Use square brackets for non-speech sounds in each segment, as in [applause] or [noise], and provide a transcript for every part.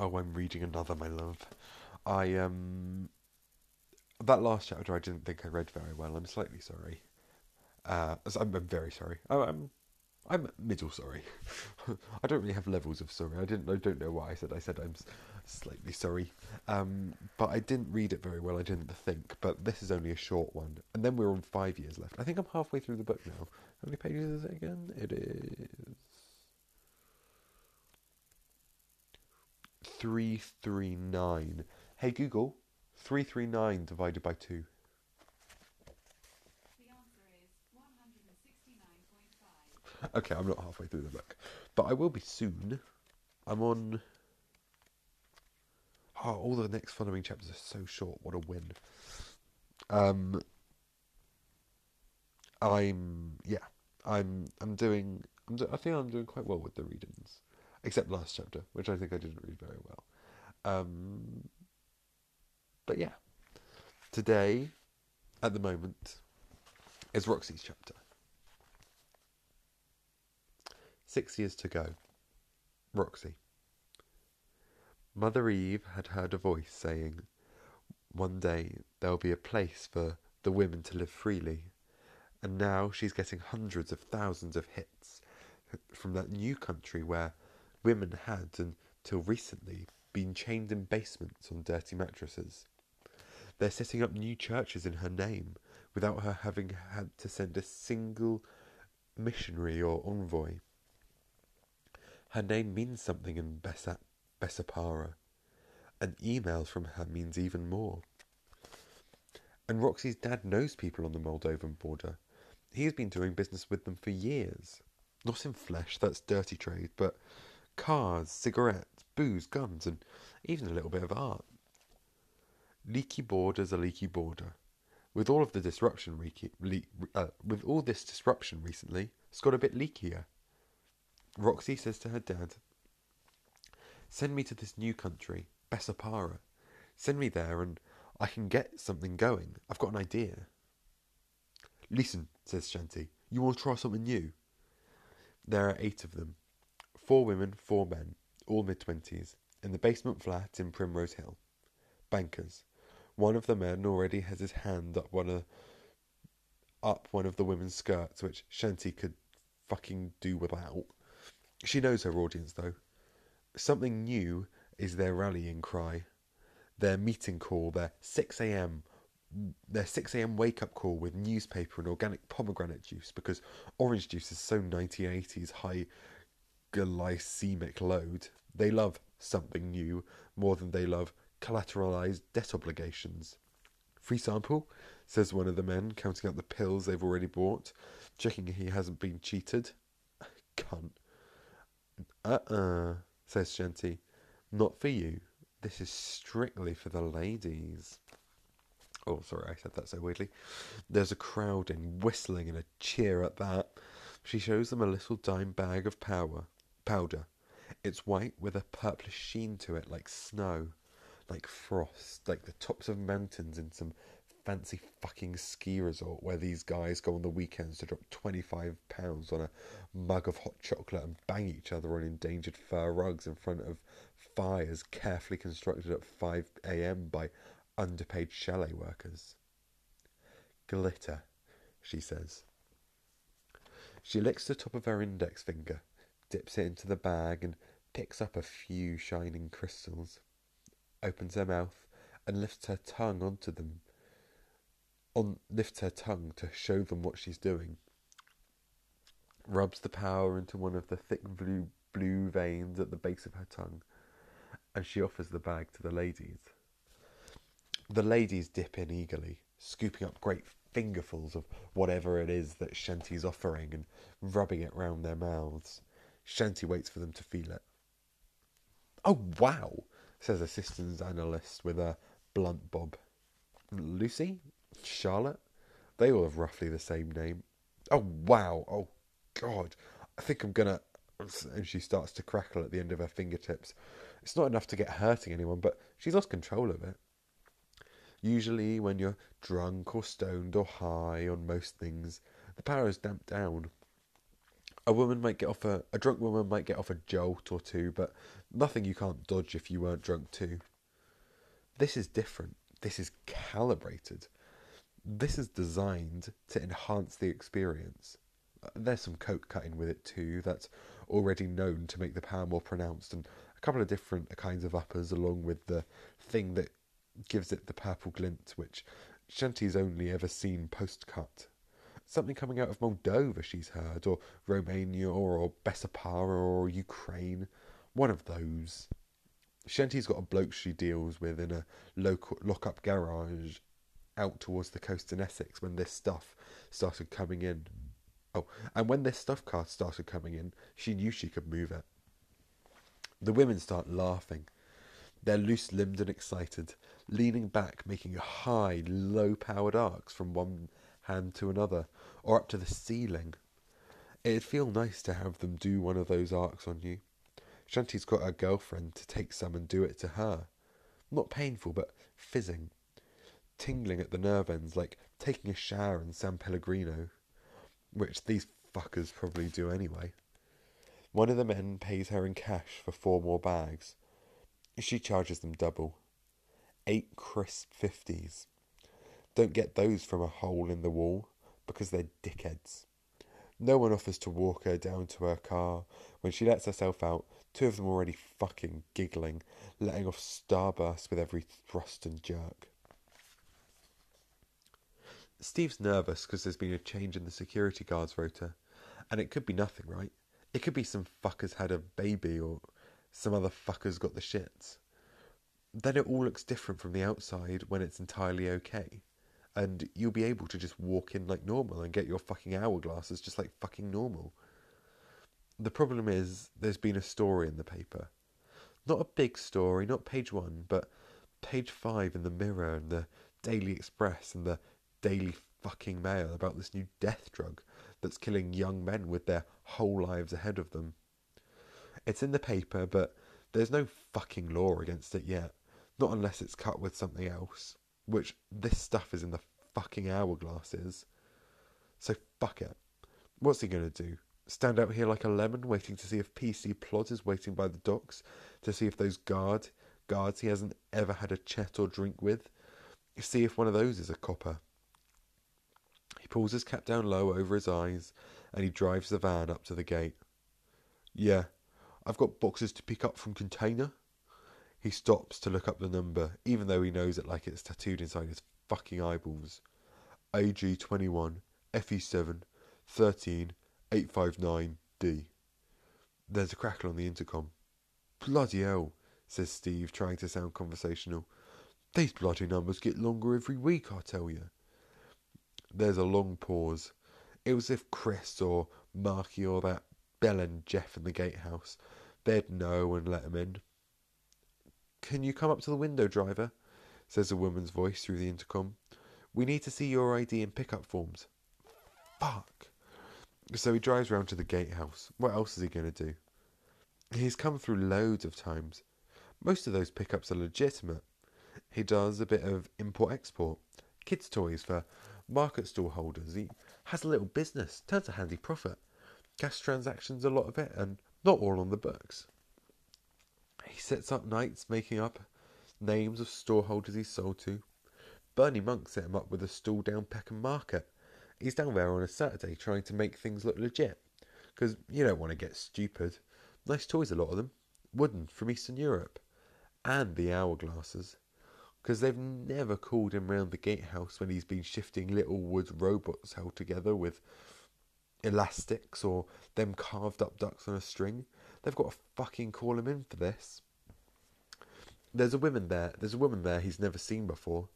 Oh, I'm reading another, my love. I um that last chapter I didn't think I read very well. I'm slightly sorry. Uh, I'm, I'm very sorry. I'm I'm middle sorry. [laughs] I don't really have levels of sorry. I didn't. I don't know why I said. I said I'm slightly sorry. Um, but I didn't read it very well. I didn't think. But this is only a short one, and then we're on five years left. I think I'm halfway through the book now. How many pages is it again? It is three three nine. Hey Google, three three nine divided by two. Okay, I'm not halfway through the book, but I will be soon. I'm on. Oh, all the next following chapters are so short. What a win! Um, I'm yeah, I'm I'm doing. I'm do, I think I'm doing quite well with the readings, except last chapter, which I think I didn't read very well. Um, but yeah, today, at the moment, is Roxy's chapter. Six years to go. Roxy. Mother Eve had heard a voice saying, One day there'll be a place for the women to live freely. And now she's getting hundreds of thousands of hits from that new country where women had, until recently, been chained in basements on dirty mattresses. They're setting up new churches in her name without her having had to send a single missionary or envoy. Her name means something in Bessa- Bessapara. An email from her means even more. And Roxy's dad knows people on the Moldovan border. He's been doing business with them for years. Not in flesh, that's dirty trade, but cars, cigarettes, booze, guns, and even a little bit of art. Leaky border's a leaky border. With all of the disruption, le- uh, with all this disruption recently, it's got a bit leakier. Roxy says to her dad, Send me to this new country, Bessapara. Send me there and I can get something going. I've got an idea. Listen, says Shanti, you want to try something new? There are eight of them four women, four men, all mid twenties, in the basement flat in Primrose Hill. Bankers. One of the men already has his hand up one of up one of the women's skirts, which Shanti could fucking do without. She knows her audience, though. Something new is their rallying cry, their meeting call, their 6 a.m. Their 6 a.m. wake up call with newspaper and organic pomegranate juice because orange juice is so 1980s high glycemic load. They love something new more than they love collateralized debt obligations. Free sample, says one of the men, counting out the pills they've already bought, checking he hasn't been cheated. [laughs] Cunt. Uh-uh, says Shanti. Not for you. This is strictly for the ladies. Oh, sorry, I said that so weirdly. There's a crowd in whistling and a cheer at that. She shows them a little dime bag of power, powder. It's white with a purplish sheen to it, like snow, like frost, like the tops of mountains in some fancy fucking ski resort where these guys go on the weekends to drop £25 on a mug of hot chocolate and bang each other on endangered fur rugs in front of fires carefully constructed at 5am by underpaid chalet workers. Glitter, she says. She licks the top of her index finger, dips it into the bag, and picks up a few shining crystals, opens her mouth, and lifts her tongue onto them on lifts her tongue to show them what she's doing. Rubs the power into one of the thick blue blue veins at the base of her tongue, and she offers the bag to the ladies. The ladies dip in eagerly, scooping up great fingerfuls of whatever it is that Shanti's offering and rubbing it round their mouths. Shanti waits for them to feel it. Oh wow, says a systems analyst with a blunt bob. Lucy? Charlotte. They all have roughly the same name. Oh, wow. Oh, God. I think I'm gonna. And she starts to crackle at the end of her fingertips. It's not enough to get hurting anyone, but she's lost control of it. Usually, when you're drunk or stoned or high on most things, the power is damped down. A woman might get off a a drunk woman might get off a jolt or two, but nothing you can't dodge if you weren't drunk too. This is different. This is calibrated. This is designed to enhance the experience. Uh, there's some coke cutting with it too. That's already known to make the power more pronounced, and a couple of different kinds of uppers, along with the thing that gives it the purple glint, which Shanti's only ever seen post cut. Something coming out of Moldova, she's heard, or Romania, or Bessapara, or Ukraine. One of those. Shanti's got a bloke she deals with in a local lock-up garage out towards the coast in Essex when this stuff started coming in. Oh, and when this stuff started coming in, she knew she could move it. The women start laughing. They're loose limbed and excited, leaning back, making high, low powered arcs from one hand to another, or up to the ceiling. It'd feel nice to have them do one of those arcs on you. Shanti's got a girlfriend to take some and do it to her. Not painful, but fizzing. Tingling at the nerve ends, like taking a shower in San Pellegrino. Which these fuckers probably do anyway. One of the men pays her in cash for four more bags. She charges them double. Eight crisp fifties. Don't get those from a hole in the wall because they're dickheads. No one offers to walk her down to her car. When she lets herself out, two of them already fucking giggling, letting off starbursts with every thrust and jerk. Steve's nervous because there's been a change in the security guard's rota, and it could be nothing, right? It could be some fuckers had a baby or some other fuckers got the shits. Then it all looks different from the outside when it's entirely okay. And you'll be able to just walk in like normal and get your fucking hourglasses just like fucking normal. The problem is, there's been a story in the paper. Not a big story, not page one, but page five in the Mirror and the Daily Express and the Daily fucking Mail about this new death drug that's killing young men with their whole lives ahead of them. It's in the paper, but there's no fucking law against it yet. Not unless it's cut with something else. Which this stuff is in the fucking hourglasses. So fuck it. What's he gonna do? Stand out here like a lemon, waiting to see if PC Plod is waiting by the docks, to see if those guard guards he hasn't ever had a chat or drink with, see if one of those is a copper. He pulls his cap down low over his eyes, and he drives the van up to the gate. Yeah, I've got boxes to pick up from container. He stops to look up the number, even though he knows it like it's tattooed inside his fucking eyeballs. AG21, FE7, 13, 859D. There's a crackle on the intercom. Bloody hell, says Steve, trying to sound conversational. These bloody numbers get longer every week, I tell you. There's a long pause. It was as if Chris or Marky or that Bell and Jeff in the gatehouse, they'd know and let him in. Can you come up to the window, driver? says a woman's voice through the intercom. We need to see your ID and pickup forms. Fuck. So he drives round to the gatehouse. What else is he going to do? He's come through loads of times. Most of those pickups are legitimate. He does a bit of import export, kids' toys for market stall holders. He has a little business, turns a handy profit. Cash transactions, a lot of it, and not all on the books. He sits up nights making up names of storeholders he's sold to. Bernie Monk set him up with a stall down Peckham Market. He's down there on a Saturday trying to make things look legit. Because you don't want to get stupid. Nice toys, a lot of them. Wooden from Eastern Europe. And the hourglasses. Because they've never called him round the gatehouse when he's been shifting little wood robots held together with elastics or them carved up ducks on a string. They've got to fucking call him in for this. There's a woman there. There's a woman there he's never seen before.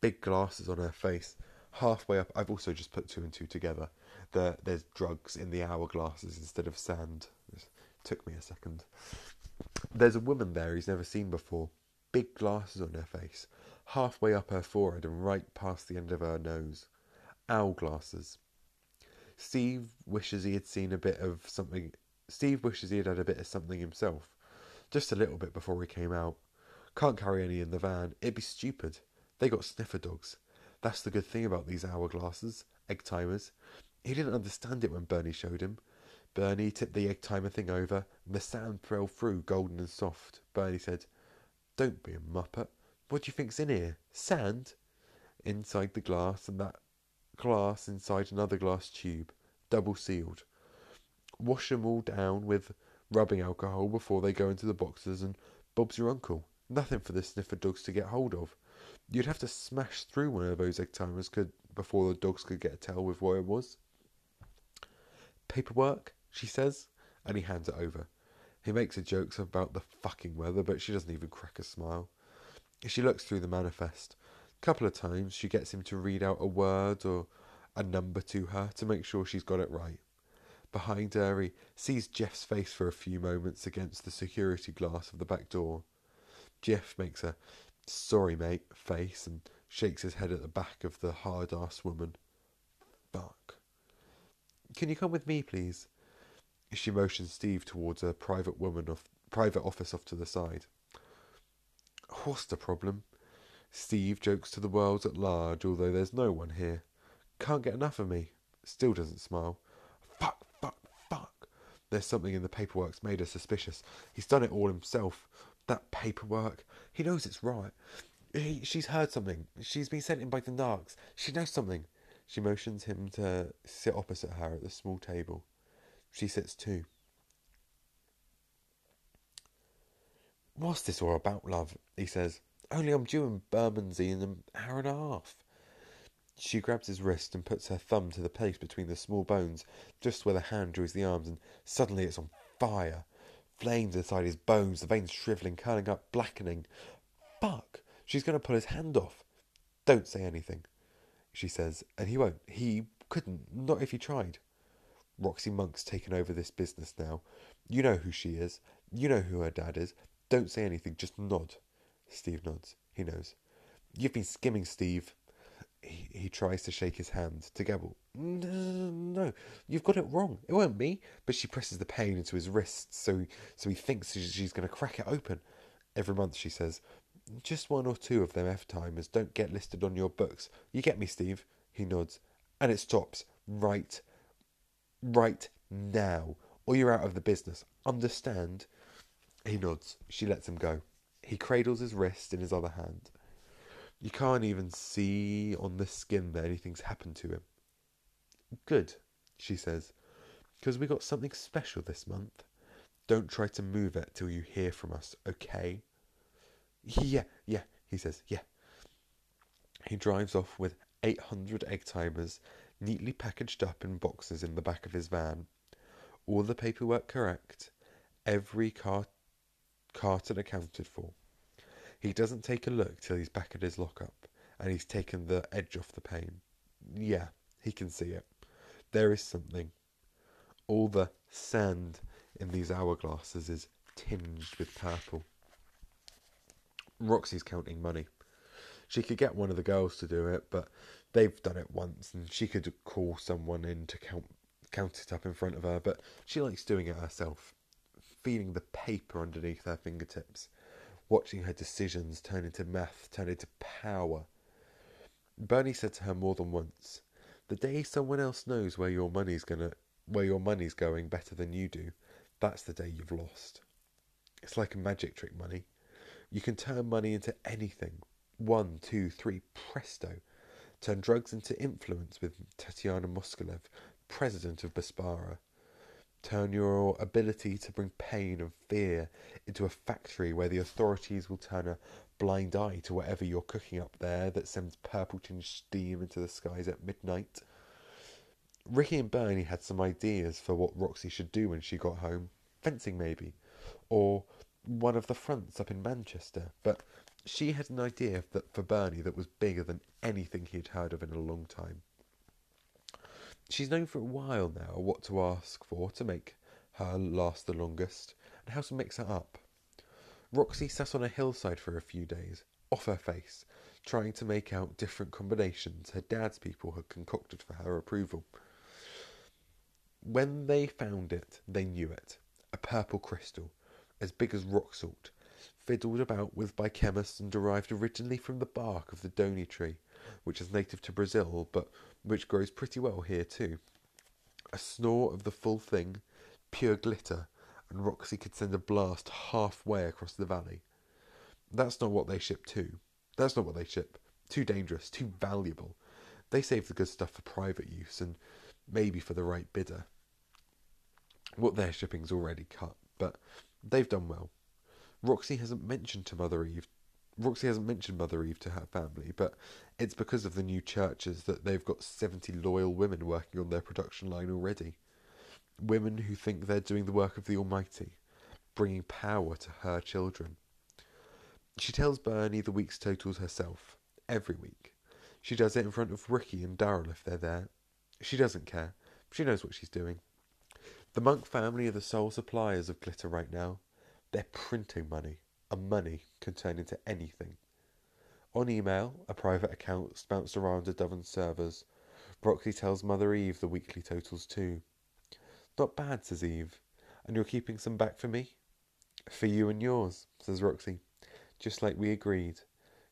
Big glasses on her face. Halfway up, I've also just put two and two together. The, there's drugs in the hourglasses instead of sand. It took me a second. There's a woman there he's never seen before. Big glasses on her face. Halfway up her forehead and right past the end of her nose. Owl glasses. Steve wishes he had seen a bit of something. Steve wishes he had had a bit of something himself. Just a little bit before he came out. Can't carry any in the van. It'd be stupid. They got sniffer dogs. That's the good thing about these hourglasses, egg timers. He didn't understand it when Bernie showed him. Bernie tipped the egg timer thing over, and the sand fell through golden and soft. Bernie said, Don't be a muppet. What do you think's in here? Sand? Inside the glass, and that glass inside another glass tube, double sealed. Wash them all down with rubbing alcohol before they go into the boxes, and Bob's your uncle. Nothing for the sniffer dogs to get hold of. You'd have to smash through one of those egg timers could, before the dogs could get a tell with what it was. Paperwork, she says, and he hands it over. He makes a joke about the fucking weather, but she doesn't even crack a smile. She looks through the manifest. A couple of times she gets him to read out a word or a number to her to make sure she's got it right. Behind her, sees Jeff's face for a few moments against the security glass of the back door. Jeff makes a sorry mate face and shakes his head at the back of the hard ass woman. Fuck. Can you come with me, please? She motions Steve towards a private woman off private office off to the side. What's the problem? Steve jokes to the world at large, although there's no one here. Can't get enough of me. Still doesn't smile. Fuck. There's something in the paperwork's made her suspicious. He's done it all himself. That paperwork. He knows it's right. He, she's heard something. She's been sent in by the Narcs. She knows something. She motions him to sit opposite her at the small table. She sits too. What's this all about, love? He says. Only I'm due in Bermondsey in an hour and a half. She grabs his wrist and puts her thumb to the place between the small bones, just where the hand joins the arms, and suddenly it's on fire. Flames inside his bones, the veins shriveling, curling up, blackening. Fuck! She's going to pull his hand off. Don't say anything, she says, and he won't. He couldn't, not if he tried. Roxy Monk's taken over this business now. You know who she is. You know who her dad is. Don't say anything, just nod. Steve nods. He knows. You've been skimming, Steve. He, he tries to shake his hand to Gabble. No, no, you've got it wrong. It won't be. But she presses the pain into his wrist, so so he thinks she's going to crack it open. Every month, she says, just one or two of them F timers don't get listed on your books. You get me, Steve? He nods. And it stops right, right now, or you're out of the business. Understand? He nods. She lets him go. He cradles his wrist in his other hand. You can't even see on the skin that anything's happened to him. Good, she says, because we got something special this month. Don't try to move it till you hear from us, okay? Yeah, yeah, he says, yeah. He drives off with 800 egg timers neatly packaged up in boxes in the back of his van. All the paperwork correct, every car- carton accounted for. He doesn't take a look till he's back at his lockup and he's taken the edge off the pain. Yeah, he can see it. There is something. All the sand in these hourglasses is tinged with purple. Roxy's counting money. She could get one of the girls to do it, but they've done it once, and she could call someone in to count count it up in front of her. But she likes doing it herself, feeling the paper underneath her fingertips, watching her decisions turn into math, turn into power. Bernie said to her more than once, "The day someone else knows where your money's gonna, where your money's going better than you do, that's the day you've lost." It's like a magic trick, money. You can turn money into anything. One, two, three, presto. Turn drugs into influence with Tatiana Moskalev, president of Bessapara. Turn your ability to bring pain and fear into a factory where the authorities will turn a blind eye to whatever you're cooking up there that sends purple tinged steam into the skies at midnight. Ricky and Bernie had some ideas for what Roxy should do when she got home. Fencing, maybe. Or one of the fronts up in Manchester, but she had an idea that for Bernie that was bigger than anything he'd heard of in a long time. She's known for a while now what to ask for to make her last the longest, and how to mix it up. Roxy sat on a hillside for a few days, off her face, trying to make out different combinations her dad's people had concocted for her approval. When they found it, they knew it. A purple crystal, as big as rock salt, fiddled about with by chemists and derived originally from the bark of the doni tree, which is native to Brazil, but which grows pretty well here too. A snore of the full thing, pure glitter, and Roxy could send a blast halfway across the valley. That's not what they ship to. That's not what they ship. Too dangerous, too valuable. They save the good stuff for private use and maybe for the right bidder. What they're shipping's already cut, but they've done well. Roxy hasn't mentioned to Mother Eve Roxy hasn't mentioned Mother Eve to her family, but it's because of the new churches that they've got 70 loyal women working on their production line already. Women who think they're doing the work of the Almighty, bringing power to her children. She tells Bernie the week's totals herself, every week. She does it in front of Ricky and Daryl if they're there. She doesn't care. She knows what she's doing. The Monk family are the sole suppliers of glitter right now. They're printing money and money can turn into anything. On email, a private account bounced around to Devon's servers. Roxy tells Mother Eve the weekly totals too. Not bad, says Eve. And you're keeping some back for me? For you and yours, says Roxy. Just like we agreed.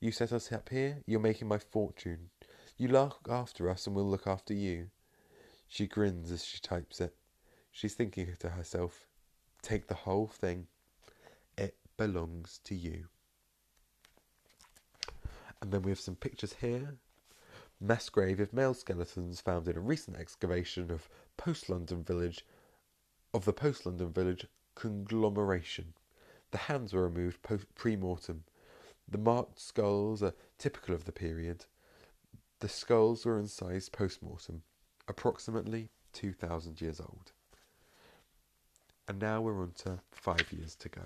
You set us up here, you're making my fortune. You look after us and we'll look after you. She grins as she types it. She's thinking to herself, take the whole thing belongs to you. And then we have some pictures here. Mass grave of male skeletons found in a recent excavation of post London village of the post London village conglomeration. The hands were removed pre mortem. The marked skulls are typical of the period. The skulls were incised post mortem, approximately 2,000 years old. And now we're on to five years to go.